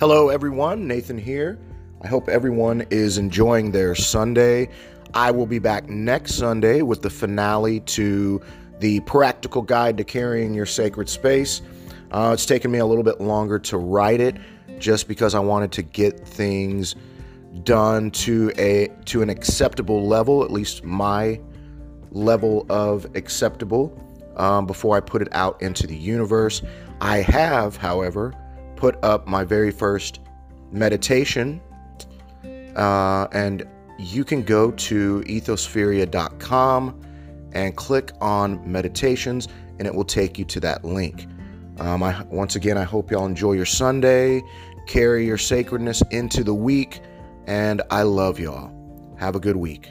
Hello, everyone. Nathan here. I hope everyone is enjoying their Sunday. I will be back next Sunday with the finale to the Practical Guide to Carrying Your Sacred Space. Uh, it's taken me a little bit longer to write it just because I wanted to get things done to a to an acceptable level, at least my level of acceptable, um, before I put it out into the universe. I have, however, put up my very first meditation, uh, and you can go to ethospheria.com and click on meditations, and it will take you to that link. Um, I, once again, I hope y'all enjoy your Sunday, carry your sacredness into the week, and I love y'all. Have a good week.